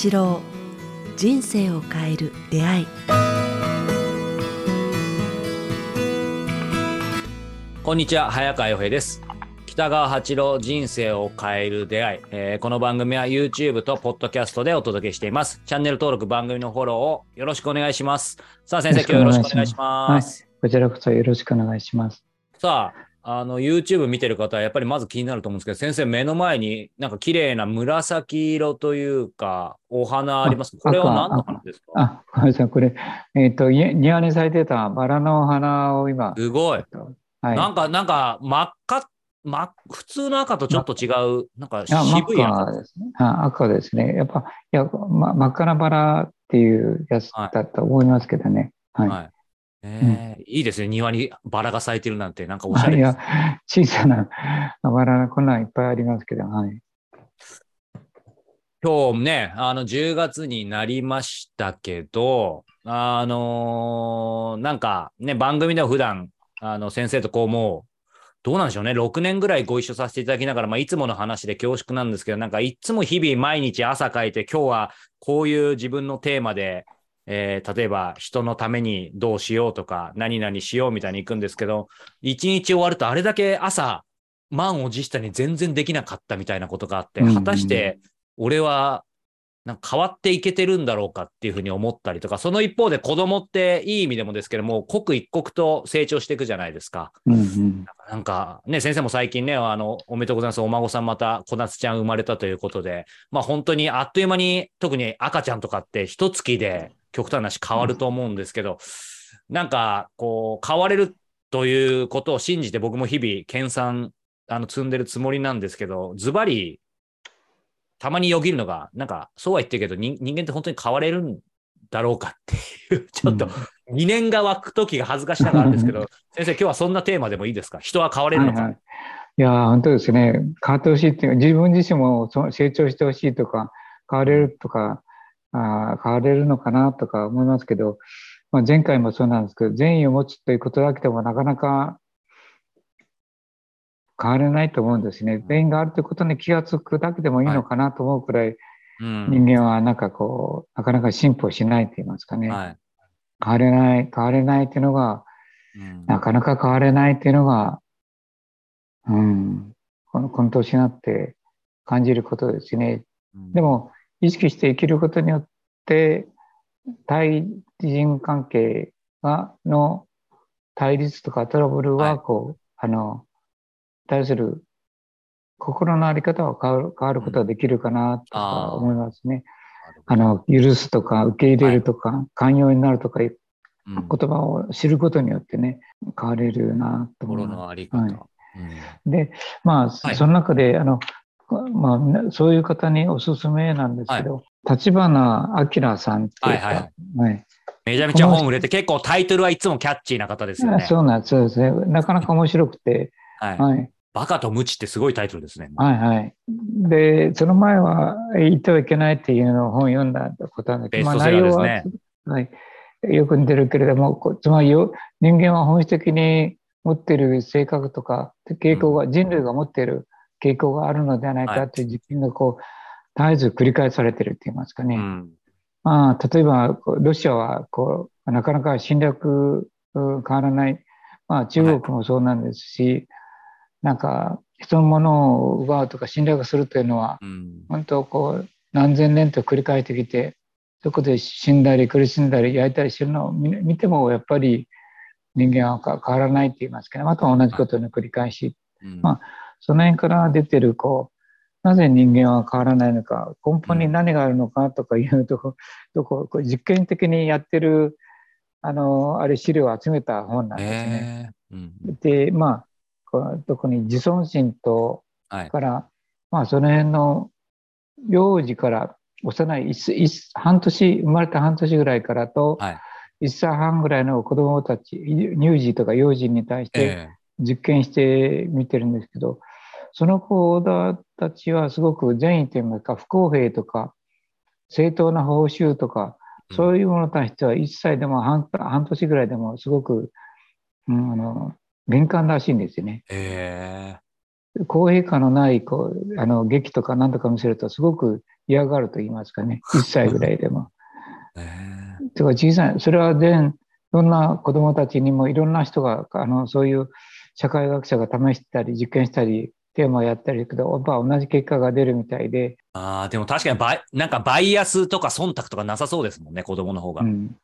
八郎人生を変える出会い。こんにちは早川洋平です。北川八郎人生を変える出会い、えーこの番組は YouTube と Podcast でお届けしています。チャンネル登録番組のフォローをよろしくお願いします。さあ先生今日よろしくお願いします。こちらこそよろしくお願いします。さあ、あの、YouTube 見てる方はやっぱりまず気になると思うんですけど、先生目の前になんか綺麗な紫色というか、お花あります。これは何の花ですか？あ、ごめんなさい。これ、えっ、と、い庭に咲いてたバラの花を今、すごい。はい。なんか、なんか真っ赤、真普通の赤とちょっと違う、なんか渋い赤。赤ですね。あ赤ですね。やっぱ、いや、ま、真っ赤なバラっていうやつだと思いますけどね。はい。はい。えーいいですね。庭にバラが咲いてるなんて、なんかおしゃれですや。、小さなバラ、こんなんいっぱいありますけど、はい。今日ね、あの、10月になりましたけど、あのーなんかね、番組では普段、あの、先生とこうもう、どうなんでしょうね、6年ぐらいご一緒させていただきながら、まあ、いつもの話で恐縮なんですけど、なんかいつも日々毎日朝書いて、今日はこういう自分のテーマで、えー例えば人のためにどうしようとか、何々しようみたいに行くんですけど、一日終わるとあれだけ朝、満を持したに全然できなかったみたいなことがあって、果たして俺はなんか変わっていけてるんだろうかっていうふうに思ったりとか、その一方で子供っていい意味でもですけども、刻一刻と成長していくじゃないですか。うんうん。なんかね、先生も最近ね、あの、おめでとうございます。お孫さんまた小夏ちゃん生まれたということで、まあ本当にあっという間に、特に赤ちゃんとかって一月で極端な話変わると思うんですけど、なんかこう、変われるということを信じて僕も日々、研鑽、あの、積んでるつもりなんですけど、ズバリ、たまによぎるのが、なんか、そうは言ってるけど、人人間って本当に変われるんだろうかっていう、ちょっと、疑念が湧く時が恥ずかしながらあるんですけど、先生、今日はそんなテーマでもいいですか？人は変われるのか、はいはい、いやー、本当ですね。変わってほしいっていう自分自身もそ成長してほしいとか、変われるとか、あー変われるのかなとか思いますけど、まあ、前回もそうなんですけど、善意を持つということだけでもなかなか変われないと思うんですね。善意があるということに気がつくだけでもいいのかなと思うくらい、うん人間はなんかこう、なかなか進歩しないと言いますかね。はい変われない、変われないっていうのが、うんなかなか変われないっていうのが、うん、このこの年になって感じることですね。でも、意識して生きることによって、対人関係がの対立とかトラブルはい。は、こう、あの、対する心のあり方は変わる変わることができるかなとか思いますね。あの、許すとか、受け入れるとか、寛容になるとかいううん。言葉を知ることによってね、変われるなと思い心ます。のあり方。はい。うん。で、まあ、はい。その中で、あの、まあな、そういう方におすすめなんですけど、立花明さんっていうか、はいはいはいめちゃめちゃ本売れて、結構タイトルはいつもキャッチーな方ですよね。そうなんですそうですね。なかなか面白くて、はい。はい、バカと無知ってすごいタイトルですね。はい、はい。で、その前は、言ってはいけないっていうのを本を読んだことなんだけど、ねまあ内容は、はい、よく似てるけれども、つまりよ人間は本質的に持っている性格とか傾向が、人類が持っている傾向があるのではないかという実験がこう、絶えず繰り返されていると言いますかね。うん。まあ、例えば、ロシアはこうなかなか侵略うん変わらない。まあ、中国もそうなんですし、なんか人のものを奪うとか侵略するというのは、うん。本当こう何千年と繰り返してきて、そこで死んだり苦しんだり焼いたりしてるのを見見ても、やっぱり人間はか変わらないって言いますかね。また同じことの繰り返し。うんまあその辺から出てる、こう、なぜ人間は変わらないのか、根本に何があるのかとかいうとこ、とこ実験的にやってる、あの、あれ資料を集めた本なんですね。えー。うんで、まあ、こう特に自尊心と、はい。から、まあ、その辺の幼児から幼い半年、生まれた半年ぐらいからと、はい。1歳半ぐらいの子供たち、乳児とか幼児に対してえ。実験してみてるんですけど、その子たちはすごく善意といいますか、不公平とか、正当な報酬とか、ーそういうものに対しては1歳でも半半年ぐらいでもすごく、うん、あの敏感らしいんですよね。え公平感のないこうあの劇とか何とか見せるとすごく嫌がると言いますかね1歳ぐらいでも。えてか小さいそれは全いろんな子どもたちにもいろんな人があのそういう社会学者が試したり実験したりテーマをやったりけどやっぱ同じ結果が出るみたいで、ああ、でも確かにバイ、なんかバイアスとか忖度とかなさそうですもんね、子供の方が。うん、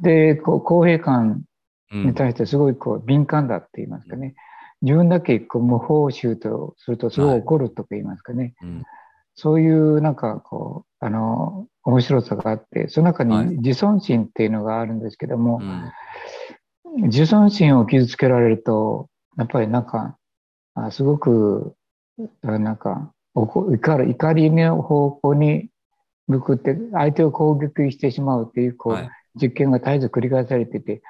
でこう公平感うんに対してすごいこう敏感だって言いますかね、自分だけこう無報酬とするとすごい怒るとか言いますかね、うん。そういうなんかこうあの面白さがあってその中はい。に自尊心っていうのがあるんですけども、うん。自尊心を傷つけられるとやっぱりなんかあすごくあなんか怒怒る怒りの方向に向くって相手を攻撃してしまうっていうこう、はい。実験が絶えず繰り返されてて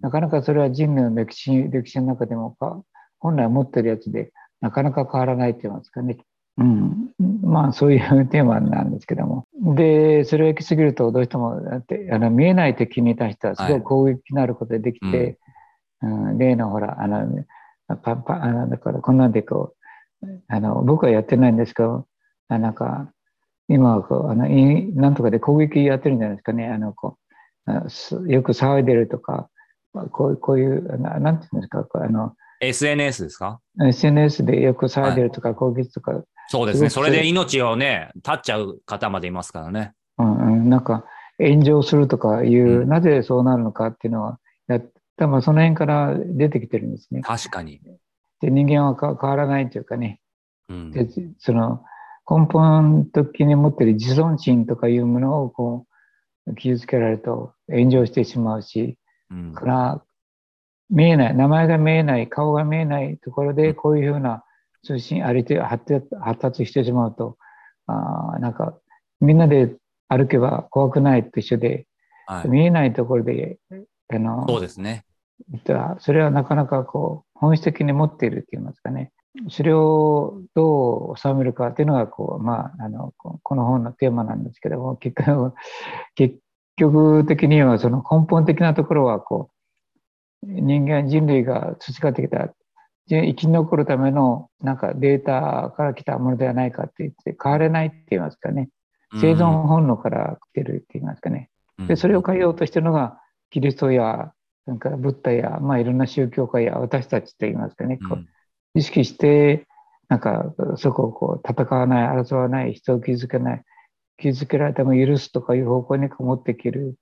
なかなかそれは人類の歴史歴史の中でもか本来持ってるやつでなかなか変わらないって言いますかね。うん、まあそういうテーマなんですけども。で、それを行き過ぎるとどうしてもだってあの見えない敵に対してはすごい攻撃になることができて、うん。例のほら、あの、パパあのだからこんなんでこう、あの僕はやってないんですけど、あなんか今はこうあのいなんとかで攻撃やってるんじゃないですかね。あのこうよく騒いでるとか、こうこういう、ななんていうんですか、こうあの SNS ですか？SNS でよく騒いでるとか、攻撃とか、そうですね。それで命をね、絶っちゃう方までいますからね。うんうん、なんか炎上するとかいう、うんなぜそうなるのかっていうのは、や多分その辺から出てきてるんですね。確かに。で人間はか変わらないというかね、うんでその根本的に持ってる自尊心とかいうものをこう傷つけられると炎上してしまうし、うんから見えない、名前が見えない、顔が見えないところで、こういうふうな通信、ありて発達発達してしまうと、あーなんか、みんなで歩けば怖くないと一緒で、はい見えないところで、あの、そうですね。それはなかなかこう、本質的に持っているって言いますかね。それをどう収めるかっていうのが、こう、まあ、あの、ここの本のテーマなんですけども、結局、結局的にはその根本的なところは、こう、人間、人類が培ってきた、じ生き残るためのなんかデータから来たものではないかって言って、変われないって言いますかね。生存本能から来てるって言いますかね。うんで、それを変えようとしてるのが、キリストや、それからブッダや、まあいろんな宗教家や私たちと言いますかね、こう意識して、なんかそこをこう戦わない、争わない、人を傷つけない、傷つけられても許すとかいう方向に持っていける。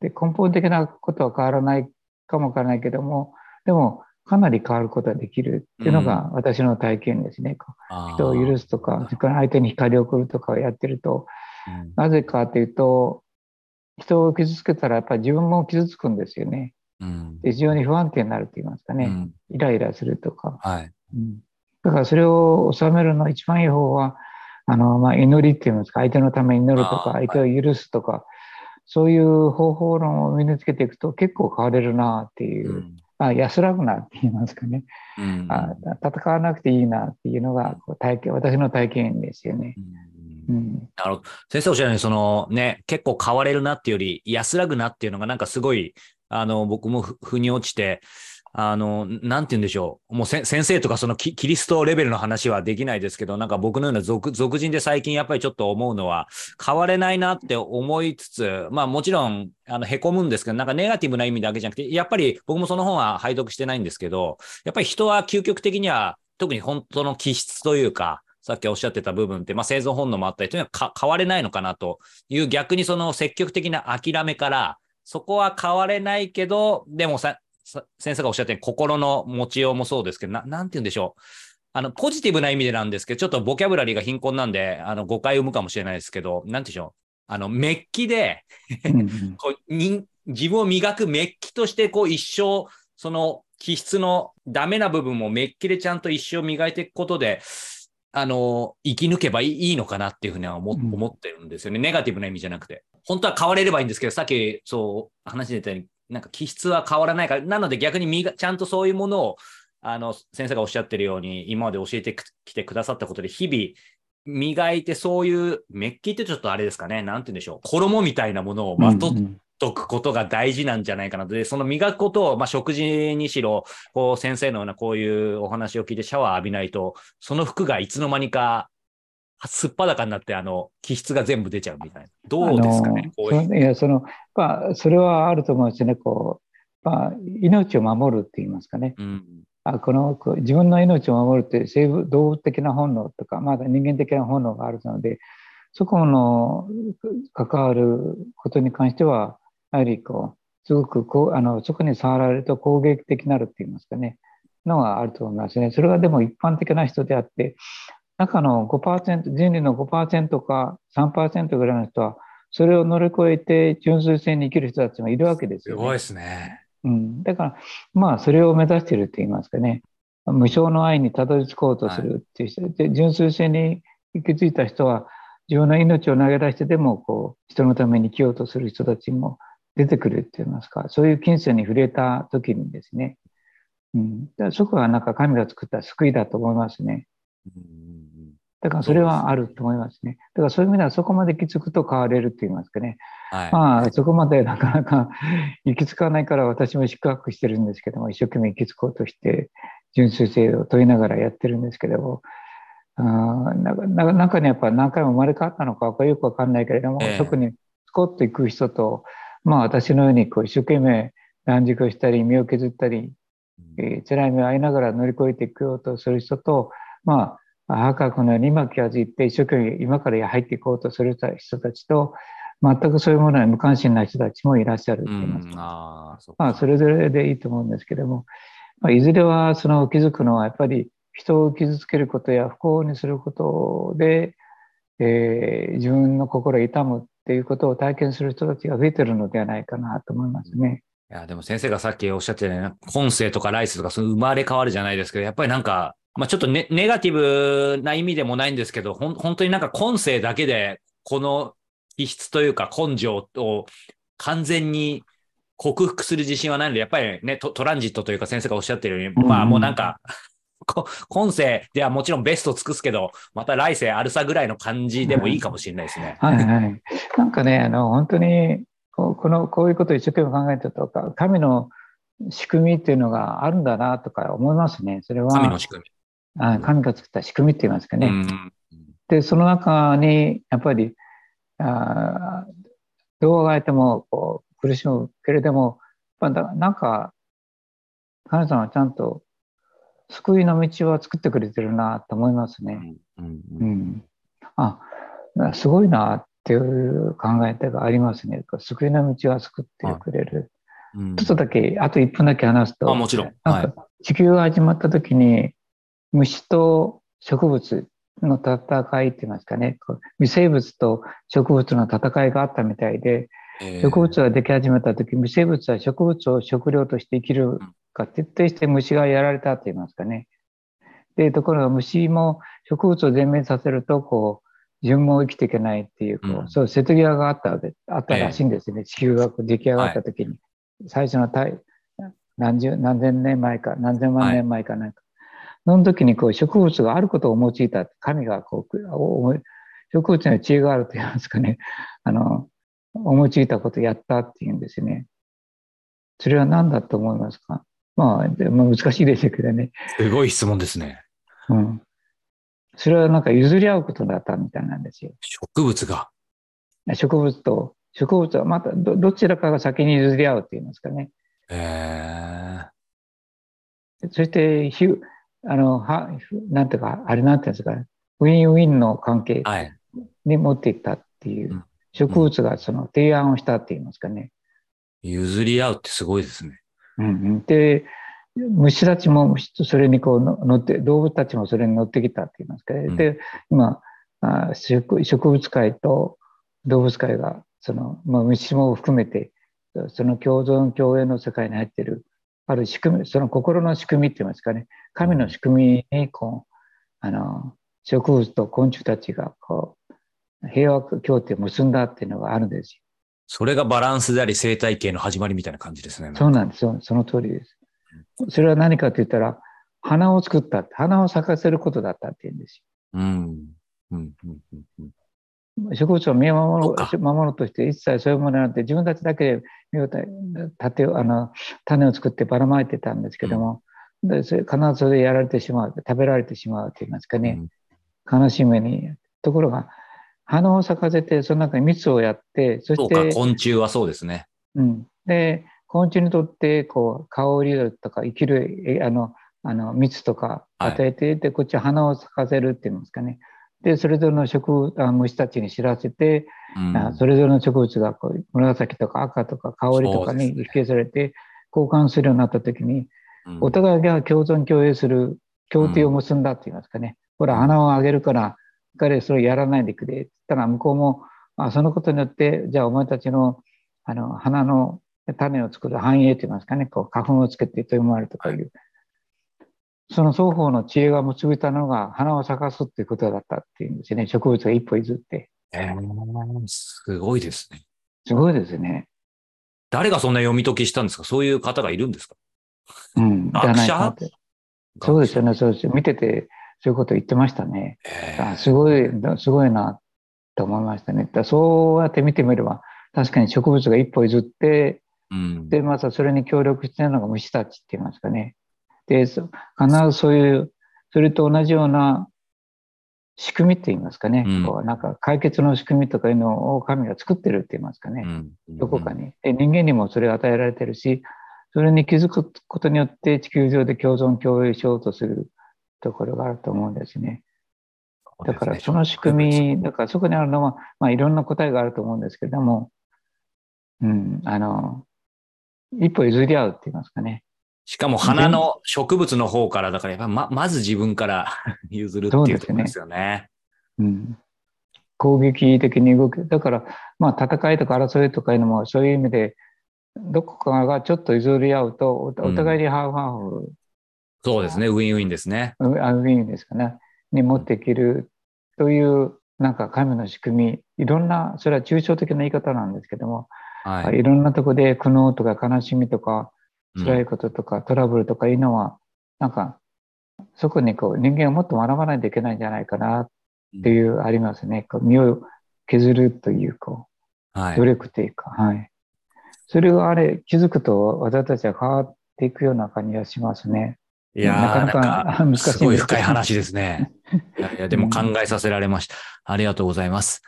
で、根本的なことは変わらないかもわからないけども、でもかなり変わることができる。っていうのが私の体験ですね。こう人を許すとか、それから相手に光を送るとかをやってると、うん。なぜかというと、人を傷つけたらやっぱり自分も傷つくんですよね。うんで非常に不安定になると言いますかね。うんイライラするとか。はい。うんだからそれを収めるの一番いい方は、あの、まあ、祈りっていうんですか、相手のために祈るとか、相手を許すとか、そういう方法論を身につけていくと結構変われるなっていうう、んあ安らぐなって言いますかね。うんあ戦わなくていいなっていうのがこう体験、私の体験ですよね。うんうん。なるほど。先生おっしゃるように、そのね、結構変われるなっていうより、安らぐなっていうのがなんかすごい、あの、僕も腑に落ちて、あの、なんて言うんでしょう。もう先生とかそのキリストレベルの話はできないですけど、なんか僕のような俗俗人で最近やっぱりちょっと思うのは、変われないなって思いつつ、まあもちろん、あの、凹むんですけど、なんかネガティブな意味だけじゃなくて、やっぱり僕もその本は拝読してないんですけど、やっぱり人は究極的には、特に本当の気質というか、さっきおっしゃってた部分って、まあ、生存本能もあったりというのはか変われないのかなという逆にその積極的な諦めから、そこは変われないけど、でもさ、さ先生がおっしゃったように心の持ちようもそうですけど、ななんて言うんでしょう。あの、ポジティブな意味でなんですけど、ちょっとボキャブラリーが貧困なんで、あの、誤解を生むかもしれないですけど、なんて言うんでしょう。あの、メッキで、こう人自分を磨くメッキとして、こう一生、その気質のダメな部分もメッキでちゃんと一生磨いていくことで、あの、生き抜けばいいのかなっていうふうには思,、ってるんですよね。ネガティブな意味じゃなくて。本当は変われればいいんですけど、さっきそう話してたように、なんか気質は変わらないから、なので逆に磨ちゃんとそういうものを、あの、先生がおっしゃってるように、今まで教えてきてくださったことで、日々、磨いてそういうメッキってちょっとあれですかね。なんて言うんでしょう。衣みたいなものをまとっうんとくことが大事なんじゃないかなと。で、その磨くことを、まあ、食事にしろ、こう、先生のようなこういうお話を聞いてシャワー浴びないと、その服がいつの間にか、すっぱだかになって、あの、気質が全部出ちゃうみたいな。どうですかね、こういいや、その、まあ、それはあると思うんですよね。こう、まあ、命を守るって言いますかね。うん。あこの自分の命を守るって生物動物的な本能とか、まだ人間的な本能があるので、そこの関わることに関しては、やはりこう、すごくこうあのそこに触られると攻撃的になるって言いますかね、のがあると思いますね。それがでも一般的な人であって、中の5%、人類の5%か3%ぐらいの人は、それを乗り越えて純粋性に生きる人たちもいるわけですよ、ね。すごいですね。うん、だから、まあ、それを目指していると言いますかね、無償の愛にたどり着こうとするっていう人、で純粋性に行き着いた人は、自分の命を投げ出してでもこう人のために生きようとする人たちも出てくるって言いますか、そういう金銭に触れた時にですね、うん、そこはなんか神が作った救いだと思いますね。うんだからそれはあると思いますね。だからそういう意味ではそこまで行き着くと変われるって言いますかね。はい。まあ、そこまでなかなか行き着かないから私も四角してるんですけども、一生懸命行き着こうとして、純粋性を問いながらやってるんですけども、あーなんかなんか中にやっぱ何回も生まれ変わったのかよくわかんないけれども、ええ特にスコッと行く人と、まあ私のようにこう一生懸命断食をしたり、身を削ったり、えー辛い目を遭いながら乗り越えていくようとする人と、まあ、母川君のように今気が付いて一生懸命今から入っていこうとする人たちと、全くそういうものに無関心な人たちもいらっしゃるってう言います。ん。ああ、そうまあ、それぞれでいいと思うんですけども、まあ、いずれはその気づくのはやっぱり人を傷つけることや不幸にすることで、えー自分の心を痛むっていうことを体験する人たちが増えてるのではないかなと思いますね。いや、でも先生がさっきおっしゃってたように、今世とか来世とか、その生まれ変わるじゃないですけど、やっぱりなんか、まあちょっとネネガティブな意味でもないんですけど、ほん本当になんか今世だけで、この気質というか根性を完全に克服する自信はないので、やっぱりね、トトランジットというか先生がおっしゃってるように、まあもうなんか、今世ではもちろんベスト尽くすけど、また来世あるさぐらいの感じでもいいかもしれないですね。はいはい。なんかね、あの、本当に、この、こういうことを一生懸命考えてるとか、神の仕組みっていうのがあるんだなとか思いますね。それは、神の仕組あ神が作った仕組みって言いますかみ。ね。うんで、その中に、やっぱり、あーどうあえてもこう苦しむけれども、やっぱだなんか、神様はちゃんと救いの道を作ってくれてるなと思いますね。うんうんう。ん。あ、すごいなっていう考え方がありますね。救いの道は救ってくれる。うんちょっとだけ、あと1分だけ話すと、あもちろん。地球が始まった時に虫と植物の戦いって言いますかね微生物と植物の戦いがあったみたいでえー植物ができ始めた時微生物は植物を食料として生きるか徹底して虫がやられたって言いますかね。でところが虫も植物を全滅させるとこう自分も生きていけないっていうこう、うん。そう瀬戸際があったわけあったらしいんですね、地球が出来上がった時に、最初の太何十何千年前か何千万年前かなんか、その時にこう植物があることを用いた神がこう思い植物には知恵があると言いますかね。あの思いついたことをやったっていうんですね。それは何だと思いますか？まあでも難しいですけどね、すごい質問ですね。うん、それはなんか譲り合うことだったみたいなんですよ植物が。植物と植物はまたどどちらかが先に譲り合うって言いますかねえそしてヒュあのはなんていうかあれなんていうんですかウィンウィンの関係ー、はい。に持っていったっていううん植物がその提案をしたって言いますかね。譲り合うってすごいですね。うんうん、で虫たちもそれにこうの乗って動物たちもそれに乗ってきたって言いますかね。うんで今あ植植物界と動物界がその、まあ、虫も含めてその共存共栄の世界に入っているある仕組みその心の仕組みって言いますかね神の仕組みにこうあの植物と昆虫たちがこう平和協定を結んだっていうのがあるんですよ。それがバランスであり生態系の始まりみたいな感じですね。そうなんですよ。その通りです。それは何かと言ったら、花を作った、花を咲かせることだったって言うんですうん。うん。うん。うんうんよ。植物を見守そっかる守ろうとして一切そういうものなんて自分たちだけで実を立てあの種を作ってばらまいてたんですけども、でそれ必ずそれでやられてしまう食べられてしまうと言いますかね、悲しい目にところが花を咲かせてその中に蜜をやってそして昆虫はそうですね。うん、で昆虫にとってこう香りとか生きるえあのあの蜜とかはい。与えて、でこっちは花を咲かせるっていうんですかね。でそれぞれの植物あ虫たちに知らせて、うん。あそれぞれの植物がこう紫とか赤とか香りとかに引き消されて交換するようになった時にうん。お互いが共存共栄する協定を結んだって言いますかね、ほら花をあげるから彼それやらないでくれって言ったら向こうもあそのことによってじゃあお前たちのあの花の種を作る繁栄と言いますかねこう花粉をつけてともあるとかいう、その双方の知恵が結びたのが花を咲かすっていうことだったっていうんですね。植物が一歩譲って。えーすごいですね。すごいですね。誰がそんな読み解きしたんですか？そういう方がいるんですか？うん、じゃないかなって。そうですよね。ねそうです見ててそういうこと言ってましたね。えーあすごい、すごいなと思いましたね。だそうやって見てみれば、確かに植物が一歩譲って、うんで、またそれに協力しているのが虫たちって言いますかね。で、そ必ずそういう、それと同じような仕組みって言いますかね。うんこうなんか解決の仕組みとかいうのを神が作ってるって言いますかね。うんどこかに。で人間にもそれを与えられてるし、それに気づくことによって地球上で共存共栄しようとするところがあると思うんですね。だからその仕組み、だからそこにあるのは、まあいろんな答えがあると思うんですけれども、うん、あの、一歩譲り合うって言いますかね。しかも花の植物の方から、だからやっぱままず自分から 譲るっていうところですよね。うん。攻撃的に動く。だから、まあ戦いとか争いとかいうのもそういう意味で、どこかがちょっと譲り合うと、おお互いにハーフハーフ、そうですね。ウィンウィンですね。あある意味ですかね、に持っていけるという、なんか神の仕組み、いろんな、それは抽象的な言い方なんですけども、はい。いろんなとこで苦悩とか悲しみとか、うん辛いこととかトラブルとかいうのは、なんか、そこにこう人間をもっと学ばないといけないんじゃないかなっていう、ありますね。こう身を削るという、こう、はい努。力というか、はい。それがあれ、気づくと私たちは変わっていくような感じがしますね。いやーなかなか難しいすごい深い話ですね。いやいや、でも考えさせられました。ありがとうございます。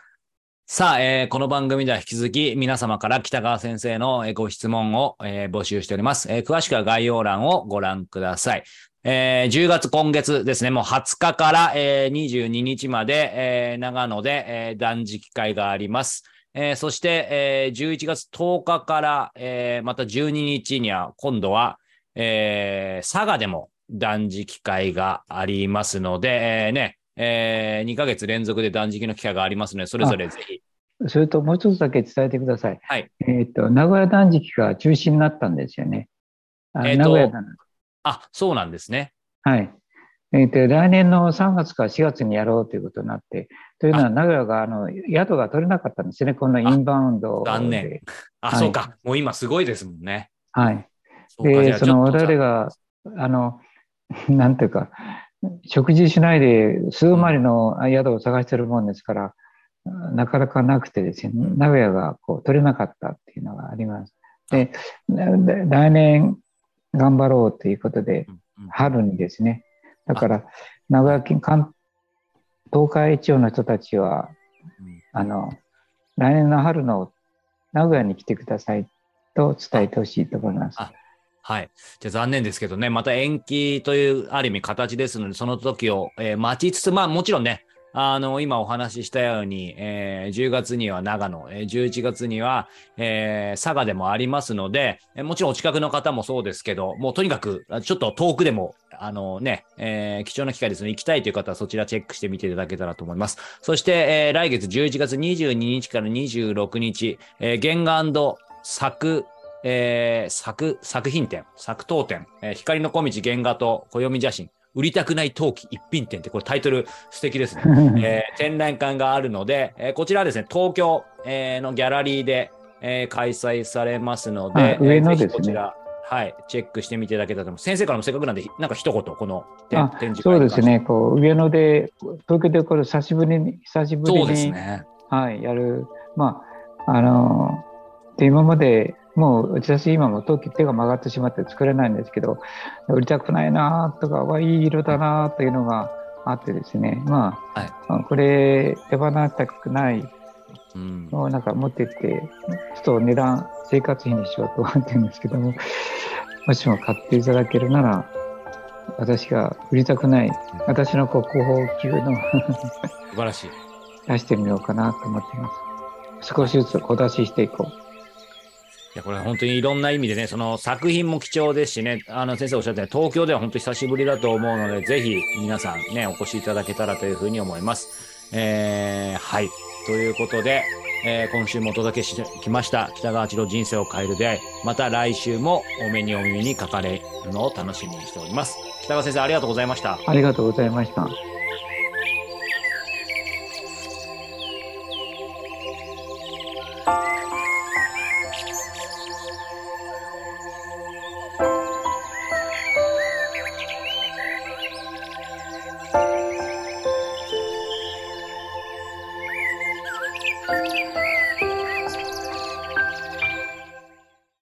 さあ、えーこの番組では引き続き皆様から北川先生のえーご質問を、えー募集しております、えー詳しくは概要欄をご覧ください。えー10月今月ですね、もう20日から、えー22日まで、えー長野で、えー断食会があります。えーそして、えー11月10日から、えーまた12日には今度は、えー佐賀でも断食会がありますので、えーね、え2ヶ月連続で断食の機会がありますので、それぞれぜひ。それともう一つだけ伝えてください。はい。えっ、と、名古屋断食が中止になったんですよね。あえーと名古屋断あ、そうなんですね。はい。えっ、と、来年の3月か4月にやろうということになって、というのは名古屋が、あの、宿が取れなかったんですね。このインバウンドで。残念あ、はいそうか。もう今すごいですもんね。はい。で、その我々が、あの、なんていうか、食事しないで数万里の宿を探してるもんですから、なかなかなくてですね、名古屋がこう取れなかったっていうのがあります。で、で来年頑張ろうということで、春にですね、だから、名古屋県、関東海地方の人たちは、うんあの、来年の春の名古屋に来てくださいと伝えてほしいと思います。はい。じゃ残念ですけどね、また延期という、ある意味形ですので、その時を、えー待ちつつ、まあもちろんね、あの、今お話ししたように、えー10月には長野、えー11月には、えー佐賀でもありますので、えーもちろんお近くの方もそうですけど、もうとにかく、ちょっと遠くでも、あのね、えー貴重な機会ですので、行きたいという方はそちらチェックしてみていただけたらと思います。そして、えー来月11月22日から26日、えー、原画作、えー作、作品展、作刀展、えー光の小道原画と暦写真、売りたくない陶器一品展って、これタイトル素敵ですね。えー展覧会があるので、えーこちらはですね、東京、えーのギャラリーで、えー開催されますので、はい上野えーぜですねひこちら、はい、チェックしてみていただけたらと思います。先生からもせっかくなんで、なんか一言、この展示会そうですね、こう上野で、東京でこれ久しぶりに、久しぶりそうですにね。はい、やる。まあ、あの、で今までもう私今も陶器手が曲がってしまって作れないんですけど売りたくないなとかわいい色だなというのがあってですね。まあ、はい、これ手放したくないのをなんか持ってってちょっと値段生活費にしようと思ってるんですけどももしも買っていただけるなら私が売りたくない私の国宝級の素晴らしい。出してみようかなと思っています。少しずつ小出ししていこういや、これ本当にいろんな意味でね、その作品も貴重ですしね、あの先生おっしゃったように東京では本当に久しぶりだと思うので、ぜひ皆さんね、お越しいただけたらというふうに思います。えー、はい。ということで、えー、今週もお届けしてきました、北川八郎人生を変える出会い。また来週もお目にお耳にかかれるのを楽しみにしております。北川先生、ありがとうございました。ありがとうございました。